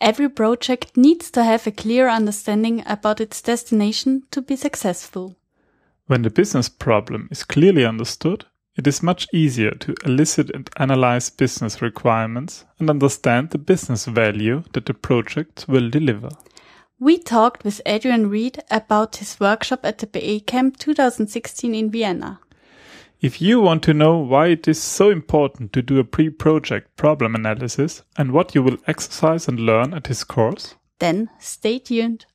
Every project needs to have a clear understanding about its destination to be successful. When the business problem is clearly understood, it is much easier to elicit and analyze business requirements and understand the business value that the project will deliver. We talked with Adrian Reed about his workshop at the BA Camp 2016 in Vienna. If you want to know why it is so important to do a pre-project problem analysis and what you will exercise and learn at this course, then stay tuned.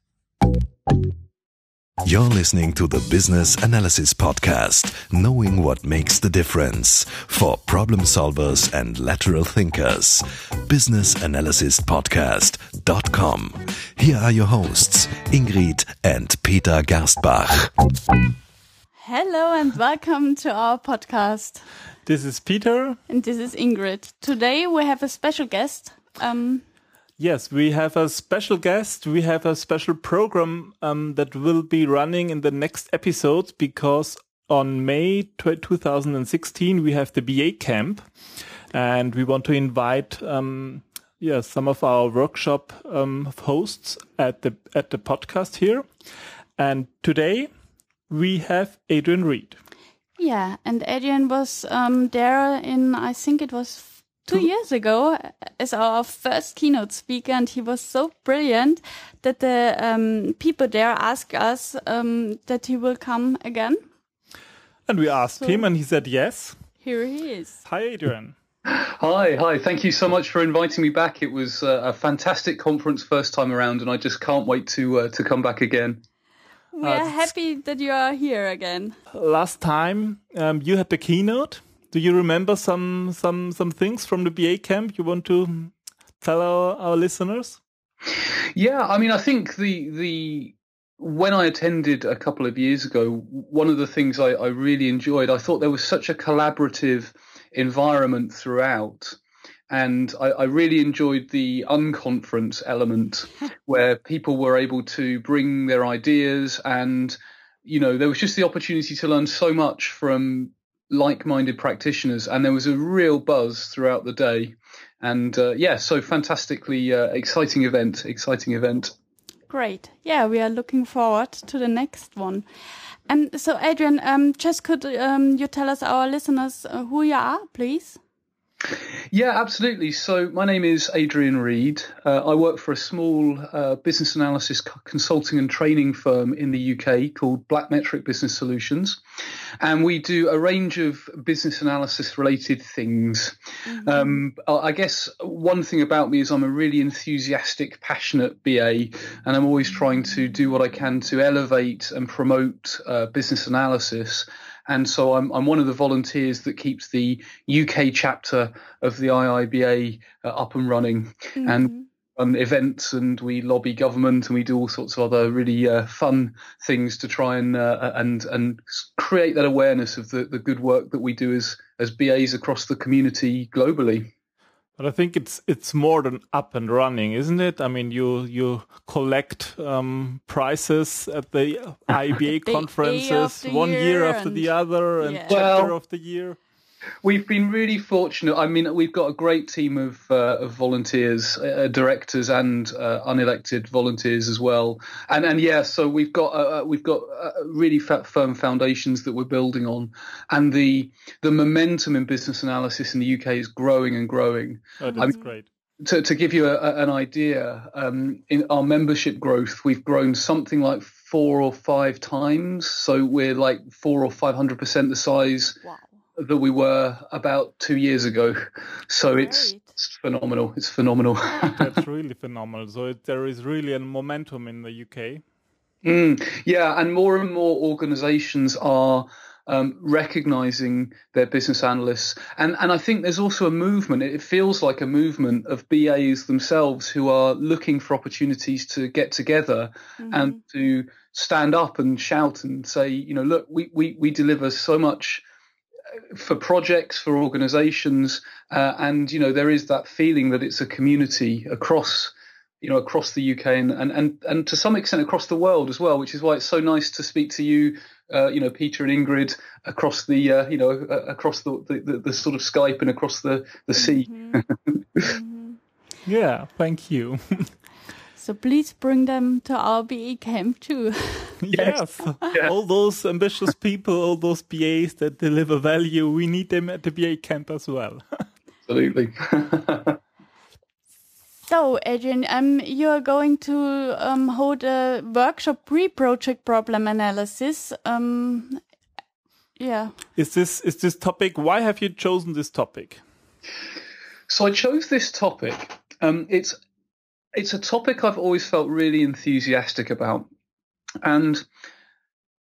You're listening to the Business Analysis Podcast, knowing what makes the difference for problem solvers and lateral thinkers. BusinessAnalysisPodcast.com. Here are your hosts, Ingrid and Peter Gerstbach. Hello and welcome to our podcast. This is Peter. And this is Ingrid. Today we have a special guest. Um, yes, we have a special guest. We have a special program um, that will be running in the next episode because on May 2016 we have the BA camp and we want to invite um, yeah, some of our workshop um, hosts at the at the podcast here. And today we have Adrian Reed. Yeah, and Adrian was um, there in, I think it was two, two years ago as our first keynote speaker, and he was so brilliant that the um, people there asked us um, that he will come again. And we asked so him, and he said yes. Here he is. Hi, Adrian. Hi, hi. Thank you so much for inviting me back. It was uh, a fantastic conference first time around, and I just can't wait to uh, to come back again. We uh, are happy that you are here again. Last time um, you had the keynote. Do you remember some some some things from the BA camp you want to tell our, our listeners? Yeah, I mean, I think the the when I attended a couple of years ago, one of the things I, I really enjoyed, I thought there was such a collaborative environment throughout and I, I, really enjoyed the unconference element where people were able to bring their ideas and you know there was just the opportunity to learn so much from like-minded practitioners. And there was a real buzz throughout the day. And uh, yeah so fantastically uh, exciting event exciting event. Great. Yeah we are looking forward to the next one. And so adrian um, just could um, you tell us our listeners uh, who you are please yeah, absolutely. So, my name is Adrian Reed. Uh, I work for a small uh, business analysis consulting and training firm in the UK called Blackmetric Business Solutions. And we do a range of business analysis related things. Mm-hmm. Um, I guess one thing about me is I'm a really enthusiastic, passionate BA, and I'm always trying to do what I can to elevate and promote uh, business analysis and so I'm, I'm one of the volunteers that keeps the UK chapter of the IIBA uh, up and running, mm-hmm. and run events, and we lobby government, and we do all sorts of other really uh, fun things to try and uh, and and create that awareness of the, the good work that we do as as BAs across the community globally. But I think it's it's more than up and running, isn't it? I mean, you you collect um, prizes at the IIBA conferences one year after the other and yeah. chapter well, of the year. We've been really fortunate. I mean, we've got a great team of, uh, of volunteers, uh, directors, and uh, unelected volunteers as well. And and yeah, so we've got uh, uh, we've got uh, really firm foundations that we're building on, and the the momentum in business analysis in the UK is growing and growing. Oh, that's I mean, great. To, to give you a, a, an idea, um, in our membership growth, we've grown something like four or five times. So we're like four or five hundred percent the size wow that we were about two years ago. So it's, it's, phenomenal. It's phenomenal. That's really phenomenal. So it, there is really a momentum in the UK. Mm, yeah, and more and more organisations are um, recognizing their business analysts. And, and I think there's also a movement, it feels like a movement of BAs themselves who are looking for opportunities to get together mm-hmm. and to stand up and shout and say, you know, look, we, we, we deliver so much for projects, for organisations, uh, and you know there is that feeling that it's a community across you know across the UK and, and and and to some extent across the world as well, which is why it's so nice to speak to you, uh, you know, Peter and Ingrid across the uh, you know uh, across the, the, the, sort of Skype and across the the sea. Mm-hmm. mm-hmm. Yeah, thank you. so please bring them to our BA camp too. yes, all those ambitious people, all those BAs that deliver value, we need them at the BA camp as well. Absolutely. So, Adrian, um, you are going to um, hold a workshop pre-project problem analysis. Um, yeah. Is this is this topic? Why have you chosen this topic? So I chose this topic. Um, it's it's a topic I've always felt really enthusiastic about, and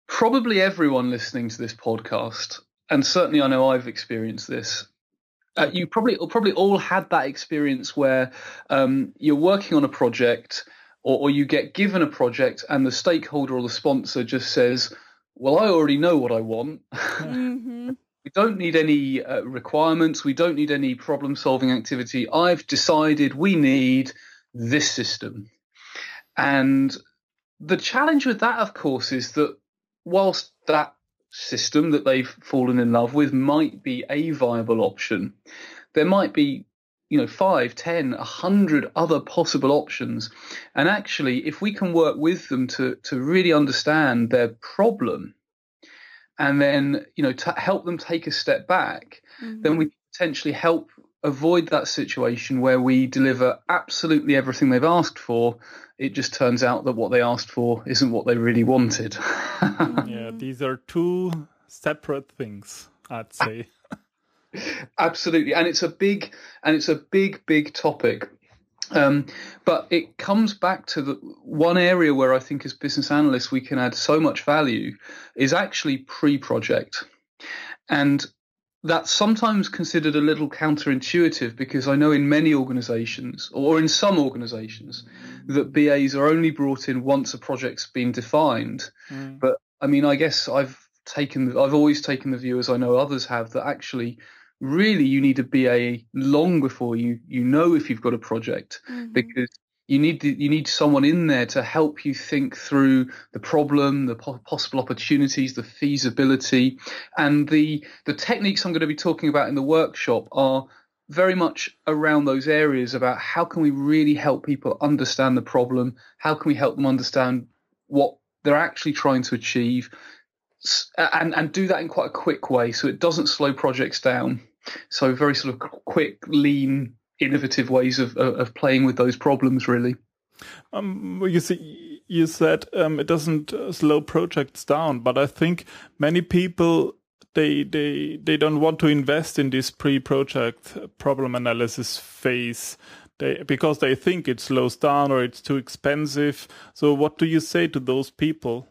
probably everyone listening to this podcast, and certainly I know I've experienced this, uh, you probably probably all had that experience where um, you're working on a project or, or, you get given a project and the stakeholder or the sponsor just says, "Well, I already know what I want. Mm-hmm. we don't need any uh, requirements. We don't need any problem-solving activity. I've decided we need this system." And the challenge with that, of course, is that whilst that system that they've fallen in love with might be a viable option. There might be, you know, five, ten, a hundred other possible options. And actually, if we can work with them to, to really understand their problem and then, you know, to help them take a step back, mm-hmm. then we potentially help avoid that situation where we deliver absolutely everything they've asked for. It just turns out that what they asked for isn't what they really wanted. yeah, these are two separate things, I'd say. absolutely, and it's a big and it's a big, big topic. Um, but it comes back to the one area where I think as business analysts we can add so much value is actually pre-project. And that's sometimes considered a little counterintuitive because I know in many organizations or in some organizations that BAs are only brought in once a project's been defined. Mm. But I mean, I guess I've taken, I've always taken the view, as I know others have, that actually really you need a BA long before you, you know if you've got a project mm-hmm. because you need you need someone in there to help you think through the problem, the po- possible opportunities, the feasibility, and the the techniques I'm going to be talking about in the workshop are very much around those areas about how can we really help people understand the problem, how can we help them understand what they're actually trying to achieve, and and do that in quite a quick way so it doesn't slow projects down. So very sort of quick, lean innovative ways of of playing with those problems. Really. Um, you see, you said um, it doesn't uh, slow projects down, but I think many people they they they don't want to invest in this pre-project problem analysis phase. They, because they think it slows down or it's too expensive. So, what do you say to those people?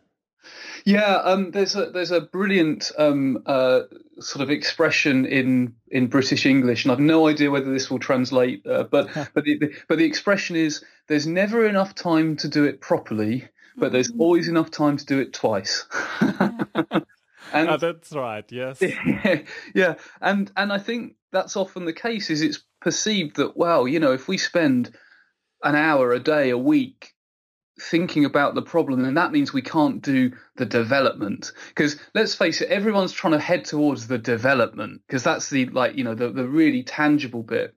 Yeah, um, there's a there's a brilliant um, uh, sort of expression in in British English, and I've no idea whether this will translate. Uh, but but the, the, but the expression is there's never enough time to do it properly, but there's mm-hmm. always enough time to do it twice. and oh, that's right. Yes. Yeah, yeah, and and I think that's often the case. Is it's perceived that well, you know, if we spend an hour a day a week thinking about the problem, and that means we can't do the development. Because let's face it, everyone's trying to head towards the development because that's the like you know the the really tangible bit.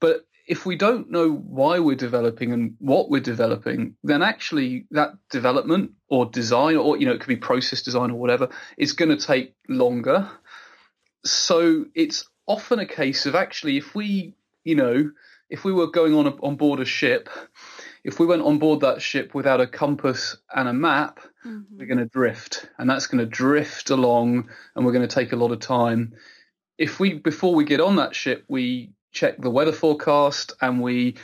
But if we don't know why we're developing and what we're developing, then actually that development or design, or you know, it could be process design or whatever, is going to take longer. So it's often a case of actually, if we, you know, if we were going on a, on board a ship if we went on board that ship without a compass and a map, mm-hmm. we're going to drift, and that's going to drift along, and we're going to take a lot of time. If we before we get on that ship, we check the weather forecast and we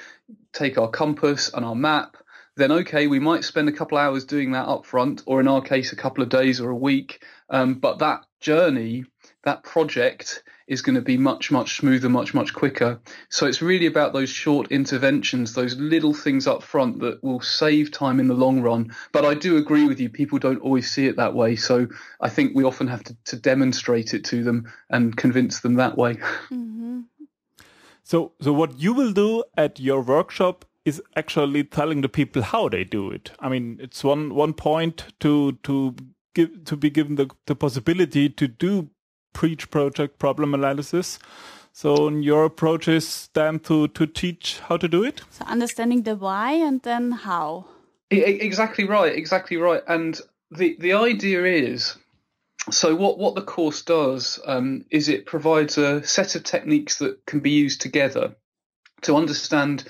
take our compass and our map, then okay, we might spend a couple hours doing that up front, or in our case, a couple of days or a week. Um, but that journey, that project is going to be much, much smoother, much, much quicker. So it's really about those short interventions, those little things up front that will save time in the long run. But I do agree with you, people don't always see it that way. So I think we often have to, to demonstrate it to them and convince them that way. Mm-hmm. So, so what you will do at your workshop is actually telling the people how they do it. I mean, it's one one point to to give to be given the, the possibility to do pre project problem analysis. So your approach is then to, to teach how to do it? So understanding the why and then how. Exactly right, exactly right. And the, the idea is so what, what the course does um, is it provides a set of techniques that can be used together to understand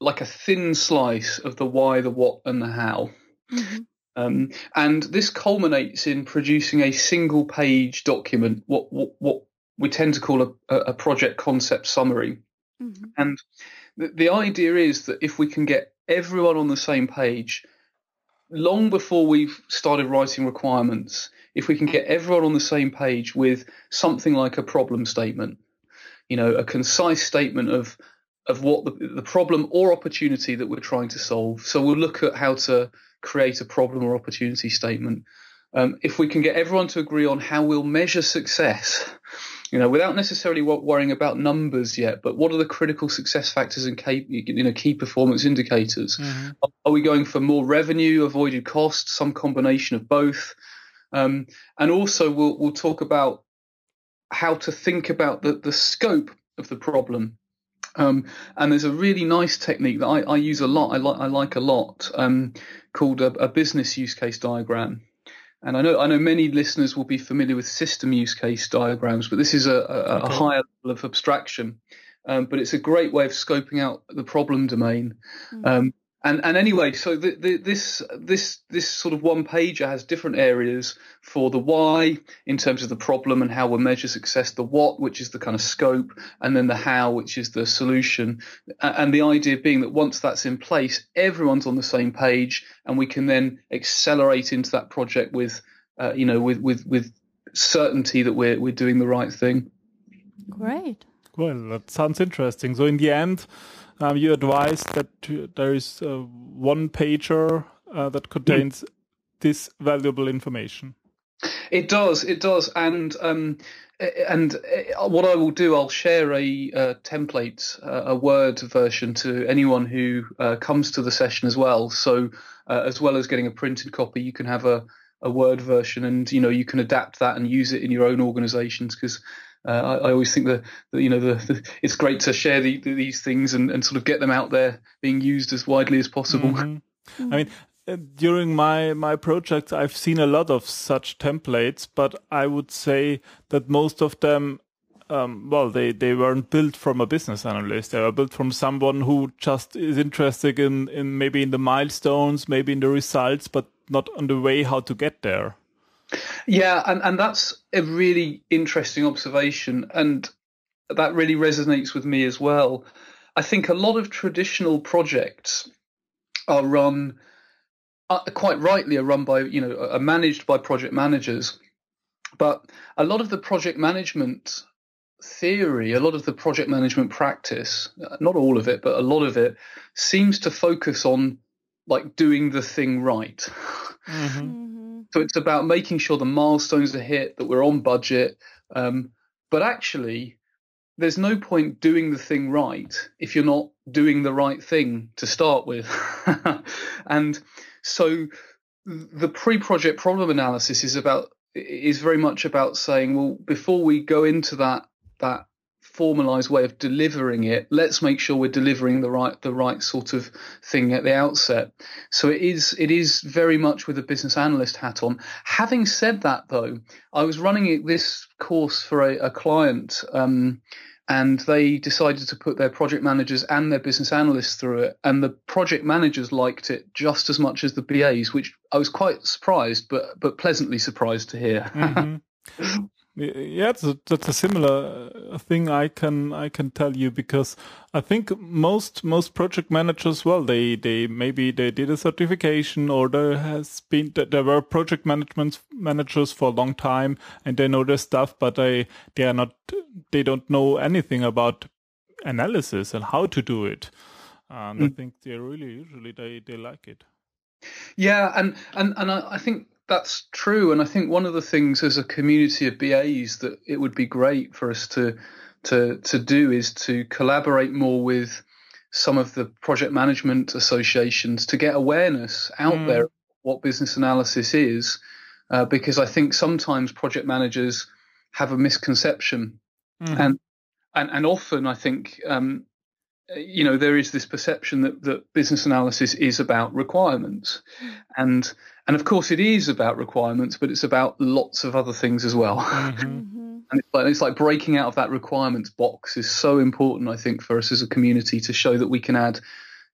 like a thin slice of the why, the what, and the how. Mm-hmm. Um, and this culminates in producing a single page document, what, what, what we tend to call a, a project concept summary. Mm-hmm. And the, the idea is that if we can get everyone on the same page, long before we've started writing requirements, if we can get everyone on the same page with something like a problem statement, you know, a concise statement of of what the, the problem or opportunity that we're trying to solve. So we'll look at how to create a problem or opportunity statement. Um, if we can get everyone to agree on how we'll measure success, you know, without necessarily worrying about numbers yet, but what are the critical success factors and key, you know, key performance indicators? Mm-hmm. Are we going for more revenue, avoided costs, some combination of both? Um, and also, we'll we'll talk about how to think about the the scope of the problem. Um, and there's a really nice technique that I, I use a lot. I like I like a lot um, called a, a business use case diagram. And I know I know many listeners will be familiar with system use case diagrams, but this is a, a, okay. a higher level of abstraction. Um, but it's a great way of scoping out the problem domain. Mm-hmm. And and anyway, so the, the, this this this sort of one pager has different areas for the why in terms of the problem and how we measure success, the what, which is the kind of scope, and then the how, which is the solution. And the idea being that once that's in place, everyone's on the same page, and we can then accelerate into that project with, uh, you know, with with with certainty that we're we're doing the right thing. Great. Well, that sounds interesting. So in the end um, you advise that there is a one pager uh, that contains this valuable information. It does, it does, and um, and uh, what I will do, I'll share a uh, template, uh, a Word version to anyone who uh, comes to the session as well. So, uh, as well as getting a printed copy, you can have a, a Word version, and you know you can adapt that and use it in your own organisations because uh, I, I, always think that, that you know the, the, it's great to share the, the, these things and, and sort of get them out there being used as widely as possible. Mm-hmm. I mean, uh, during my my projects, I've seen a lot of such templates, but I would say that most of them. Um, well, they, they weren't built from a business analyst. They were built from someone who just is interested in, in maybe in the milestones, maybe in the results, but not on the way how to get there. Yeah, and, and that's a really interesting observation, and that really resonates with me as well. I think a lot of traditional projects are run uh, quite rightly are run by you know are managed by project managers, but a lot of the project management theory, a lot of the project management practice, not all of it, but a lot of it seems to focus on like doing the thing right. Mm-hmm. So it's about making sure the milestones are hit, that we're on budget. Um, but actually, there's no point doing the thing right if you're not doing the right thing to start with. and so the pre-project problem analysis is about is very much about saying, well, before we go into that that formalized way of delivering it, let's make sure we're delivering the right the right sort of thing at the outset. So it is it is very much with a business analyst hat on. Having said that, though, I was running this course for a, a client. Um, and they decided to put their project managers and their business analysts through it. And the project managers liked it just as much as the BAs, which I was quite surprised, but but pleasantly surprised to hear. Mm-hmm. Yeah, that's a, that's a similar uh, thing I can I can tell you because I think most most project managers, well, they they maybe they did a certification or there has been there were project management managers for a long time and they know their stuff, but they they are not they don't know anything about analysis and how to do it. And mm. I think they really usually they they like it. Yeah, and and and I, I think that's true, and I think one of the things as a community of BAs that it would be great for us to to to do is to collaborate more with some of the project management associations to get awareness out mm. there what business analysis is, uh, because I think sometimes project managers have a misconception, mm. and and and often I think um, you know there is this perception that that business analysis is about requirements, and and of course it is about requirements, but it's about lots of other things as well. Mm-hmm. And it's like, it's like breaking out of that requirements box is so important, I think, for us as a community to show that we can add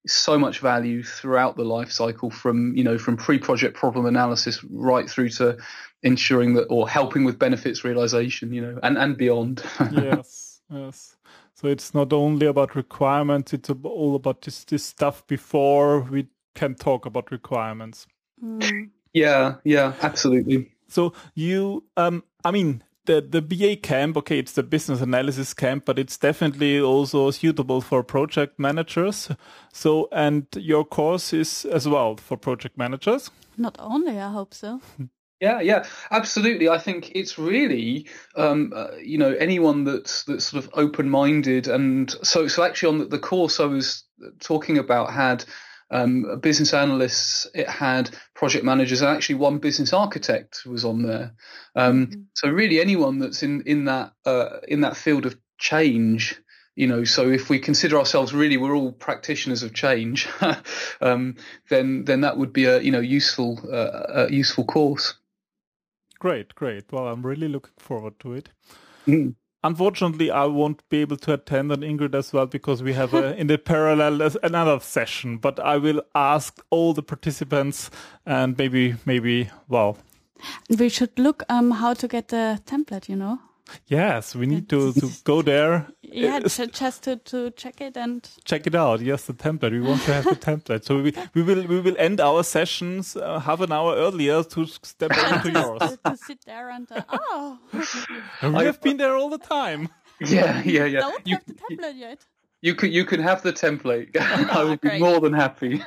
so much value throughout the life cycle from you know from pre-project problem analysis right through to ensuring that or helping with benefits realization you know and and beyond yes yes so it's not only about requirements it's all about this this stuff before we can talk about requirements Mm. yeah yeah absolutely so you um i mean the the BA camp, okay, it's the business analysis camp, but it's definitely also suitable for project managers. So, and your course is as well for project managers. Not only, I hope so. Yeah, yeah, absolutely. I think it's really, um, uh, you know, anyone that's that's sort of open-minded, and so so actually on the, the course I was talking about had um, business analysts, it had project managers, and actually one business architect was on there. Um, mm-hmm. So really, anyone that's in in that uh, in that field of change, you know. So if we consider ourselves really, we're all practitioners of change, um, then then that would be a you know useful uh, a useful course. Great, great. Well, I'm really looking forward to it. Mm unfortunately, I won't be able to attend on Ingrid as well because we have a, in the parallel another session. But I will ask all the participants and maybe, maybe, well. We should look um how to get the template. You know. Yes, we need to, to go there. Yeah, just to, to check it and check it out. Yes, the template. We want to have the template. So we, we will we will end our sessions uh, half an hour earlier to step into yours. to, to, sit there and uh, oh. We have been there all the time. Yeah, yeah, yeah. Don't you, have the template yet. You can you can have the template. I would be more than happy.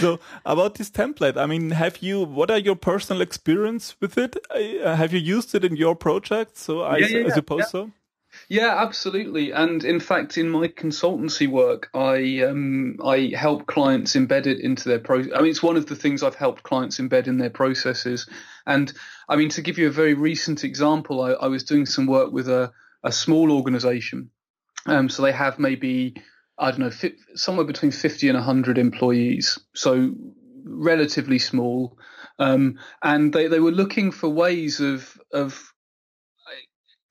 so about this template, I mean, have you? What are your personal experience with it? Uh, have you used it in your project? So I, yeah, yeah, I suppose yeah. so. Yeah, absolutely. And in fact, in my consultancy work, I um, I help clients embed it into their process. I mean, it's one of the things I've helped clients embed in their processes. And I mean, to give you a very recent example, I, I was doing some work with a, a small organization um, so they have maybe I don't know somewhere between fifty and hundred employees, so relatively small. Um, and they, they were looking for ways of of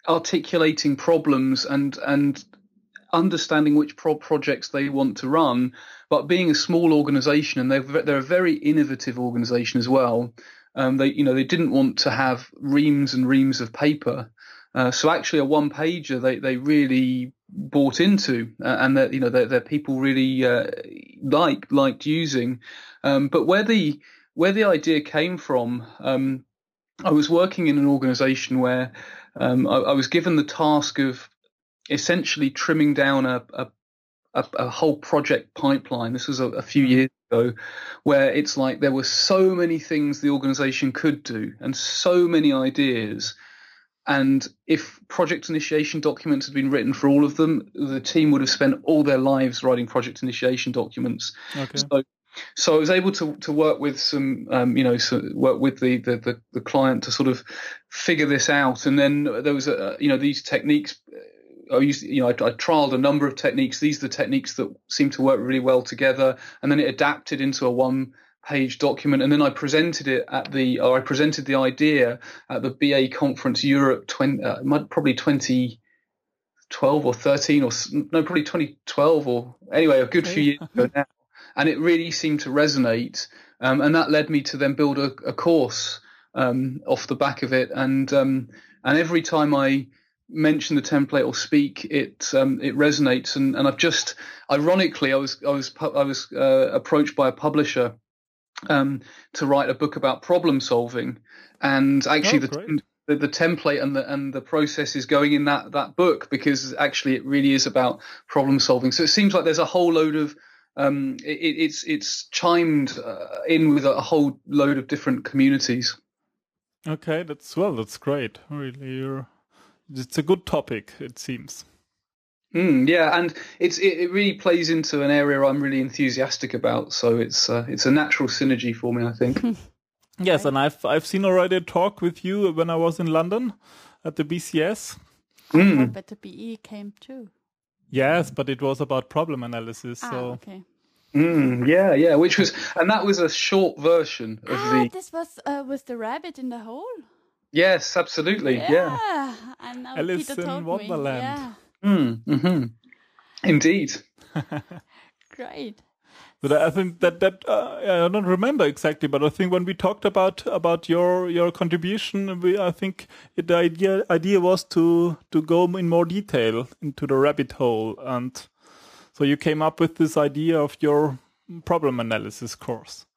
articulating problems and and understanding which pro- projects they want to run. But being a small organisation, and they're they're a very innovative organisation as well. Um, they you know they didn't want to have reams and reams of paper. Uh, so actually, a one pager they they really bought into, uh, and that you know that people really uh, like liked using. Um, but where the where the idea came from, um, I was working in an organisation where um, I, I, was given the task of essentially trimming down a, a a, a, whole project pipeline. This was a, few years ago, where it's like there were so many things the organization could do and so many ideas and if project initiation documents had been written for all of them, the team would have spent all their lives writing project initiation documents. Okay. So, so I was able to to work with some, um, you know, so work with the, the, the the client to sort of figure this out. And then there was, a, you know, these techniques. I used, you know, I, I trialed a number of techniques. These are the techniques that seem to work really well together. And then it adapted into a one page document, and then I presented it at the, or I presented the idea at the BA conference Europe 20, uh, probably 2012 or 13 or no, probably 2012 or anyway, a good few years ago now. And it really seemed to resonate. Um, and that led me to then build a, a course um, off the back of it. And um, and every time I mention the template or speak, it um, it resonates. And, and I've just ironically, I was I was I was uh, approached by a publisher um, to write a book about problem solving, and actually oh, the, the, the template and the and the process is going in that that book because actually it really is about problem solving. So it seems like there's a whole load of um, it, it's it's chimed uh, in with a whole load of different communities. Okay, that's well, that's great. Really, you're, it's a good topic. It seems. Mm, yeah, and it's it, it, really plays into an area I'm really enthusiastic about. So it's uh, it's a natural synergy for me, I think. yes, and I've I've seen already a talk with you when I was in London at the BCS. I Mm. thought that the BE came too. Yes, but it was about problem analysis. Ah, so okay. Mm, yeah, yeah, which was, and that was a short version of Ah, the. this was uh, with the rabbit in the hole. Yes, absolutely. Yeah. I know. Alice Peter in told Wonderland. Me. Yeah, Mm, hmm Indeed. great. But I think that that uh, I don't remember exactly, but I think when we talked about about your your contribution, we I think it, the idea idea was to to go in more detail into the rabbit hole, and so you came up with this idea of your problem analysis course.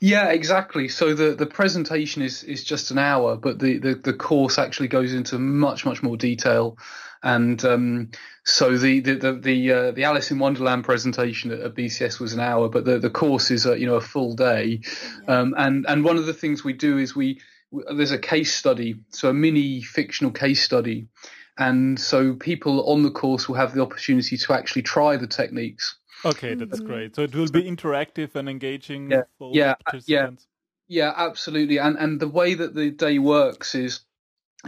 Yeah, exactly. So the, the presentation is, is just an hour, but the, the, the course actually goes into much, much more detail. And um, so the the the the, uh, the Alice in Wonderland presentation at, at BCS was an hour, but the, the course is a, you know a full day. Um, and and one of the things we do is we there's a case study, so a mini fictional case study, and so people on the course will have the opportunity to actually try the techniques. Okay, that's great. So it will be interactive and engaging Yeah, for yeah, participants. Yeah, absolutely. And and the way that the day works is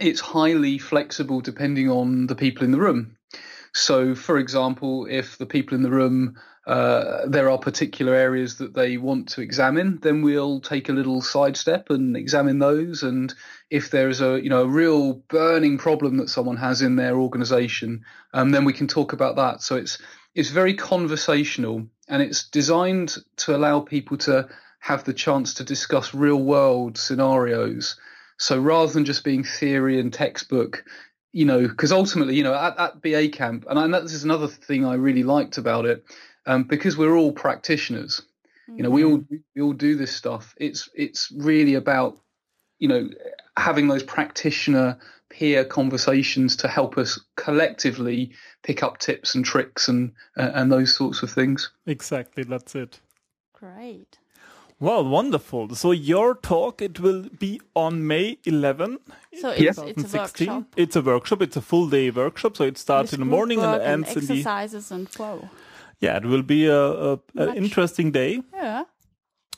it's highly flexible depending on the people in the room. So, for example, if the people in the room uh, there are particular areas that they want to examine, then we'll take a little sidestep and examine those. And if there's a you know a real burning problem that someone has in their organisation, um, then we can talk about that. So it's it's very conversational and it's designed to allow people to have the chance to discuss real world scenarios. So rather than just being theory and textbook, you know, because ultimately, you know, at, at BA camp, and, I, this is another thing I really liked about it, um, because we're all practitioners. You know, we all we all do this stuff. It's it's really about you know having those practitioner peer conversations to help us collectively pick up tips and tricks and uh, and those sorts of things. Exactly, that's it. Great. Well, wonderful. So your talk it will be on May 11. So Yeah. it's, it's a workshop. It's a workshop. It's a full day workshop. So it starts with in the morning and work it ends in the. exercises and flow. Yeah, it will be a, a, a interesting day. Yeah.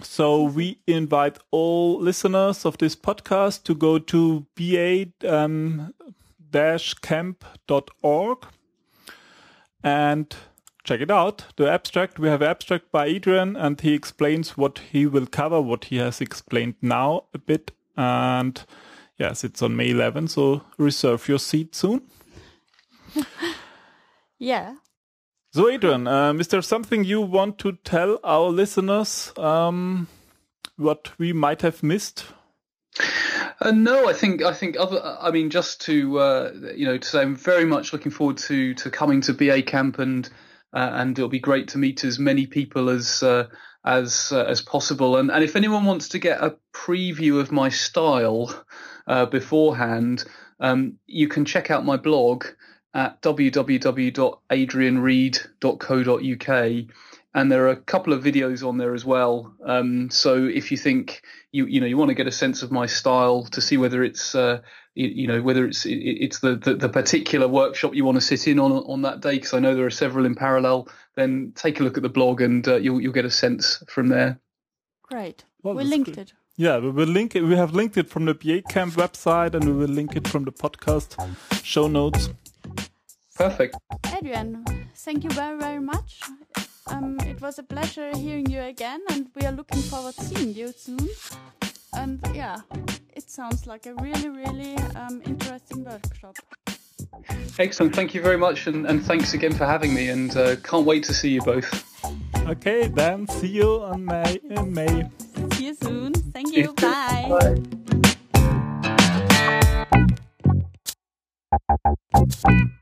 So we invite all listeners of this podcast to go to ba-camp.org um, and check it out. The abstract, we have abstract by Adrian and he explains what he will cover, what he has explained now a bit. And yes, it's on May 11, so reserve your seat soon. Yeah. So Adrian, um, is there something you want to tell our listeners um, what we might have missed? Uh, no, I think I think other. I mean, just to uh, you know, to say I'm very much looking forward to to coming to BA camp and uh, and it'll be great to meet as many people as uh, as uh, as possible. And and if anyone wants to get a preview of my style uh, beforehand, um, you can check out my blog at www.adrianreed.co.uk. And there are a couple of videos on there as well. Um, so if you think you you know you want to get a sense of my style to see whether it's uh, you, you know whether it's it, it's the, the the particular workshop you want to sit in on on that day, because I know there are several in parallel. Then take a look at the blog and uh, you'll you'll get a sense from there. Great. Well, we that's linked great. it. Yeah, we will link it. We have linked it from the BA Camp website and we will link it from the podcast show notes. Perfect. Adrian, thank you very, very much. Um, it was a pleasure hearing you again, and we are looking forward to seeing you soon. And yeah, it sounds like a really, really um, interesting workshop. Excellent. Thank you very much, and, and thanks again for having me. And uh, can't wait to see you both. Okay, then see you on May. In May. See you soon. Thank you. Bye. Bye. Bye.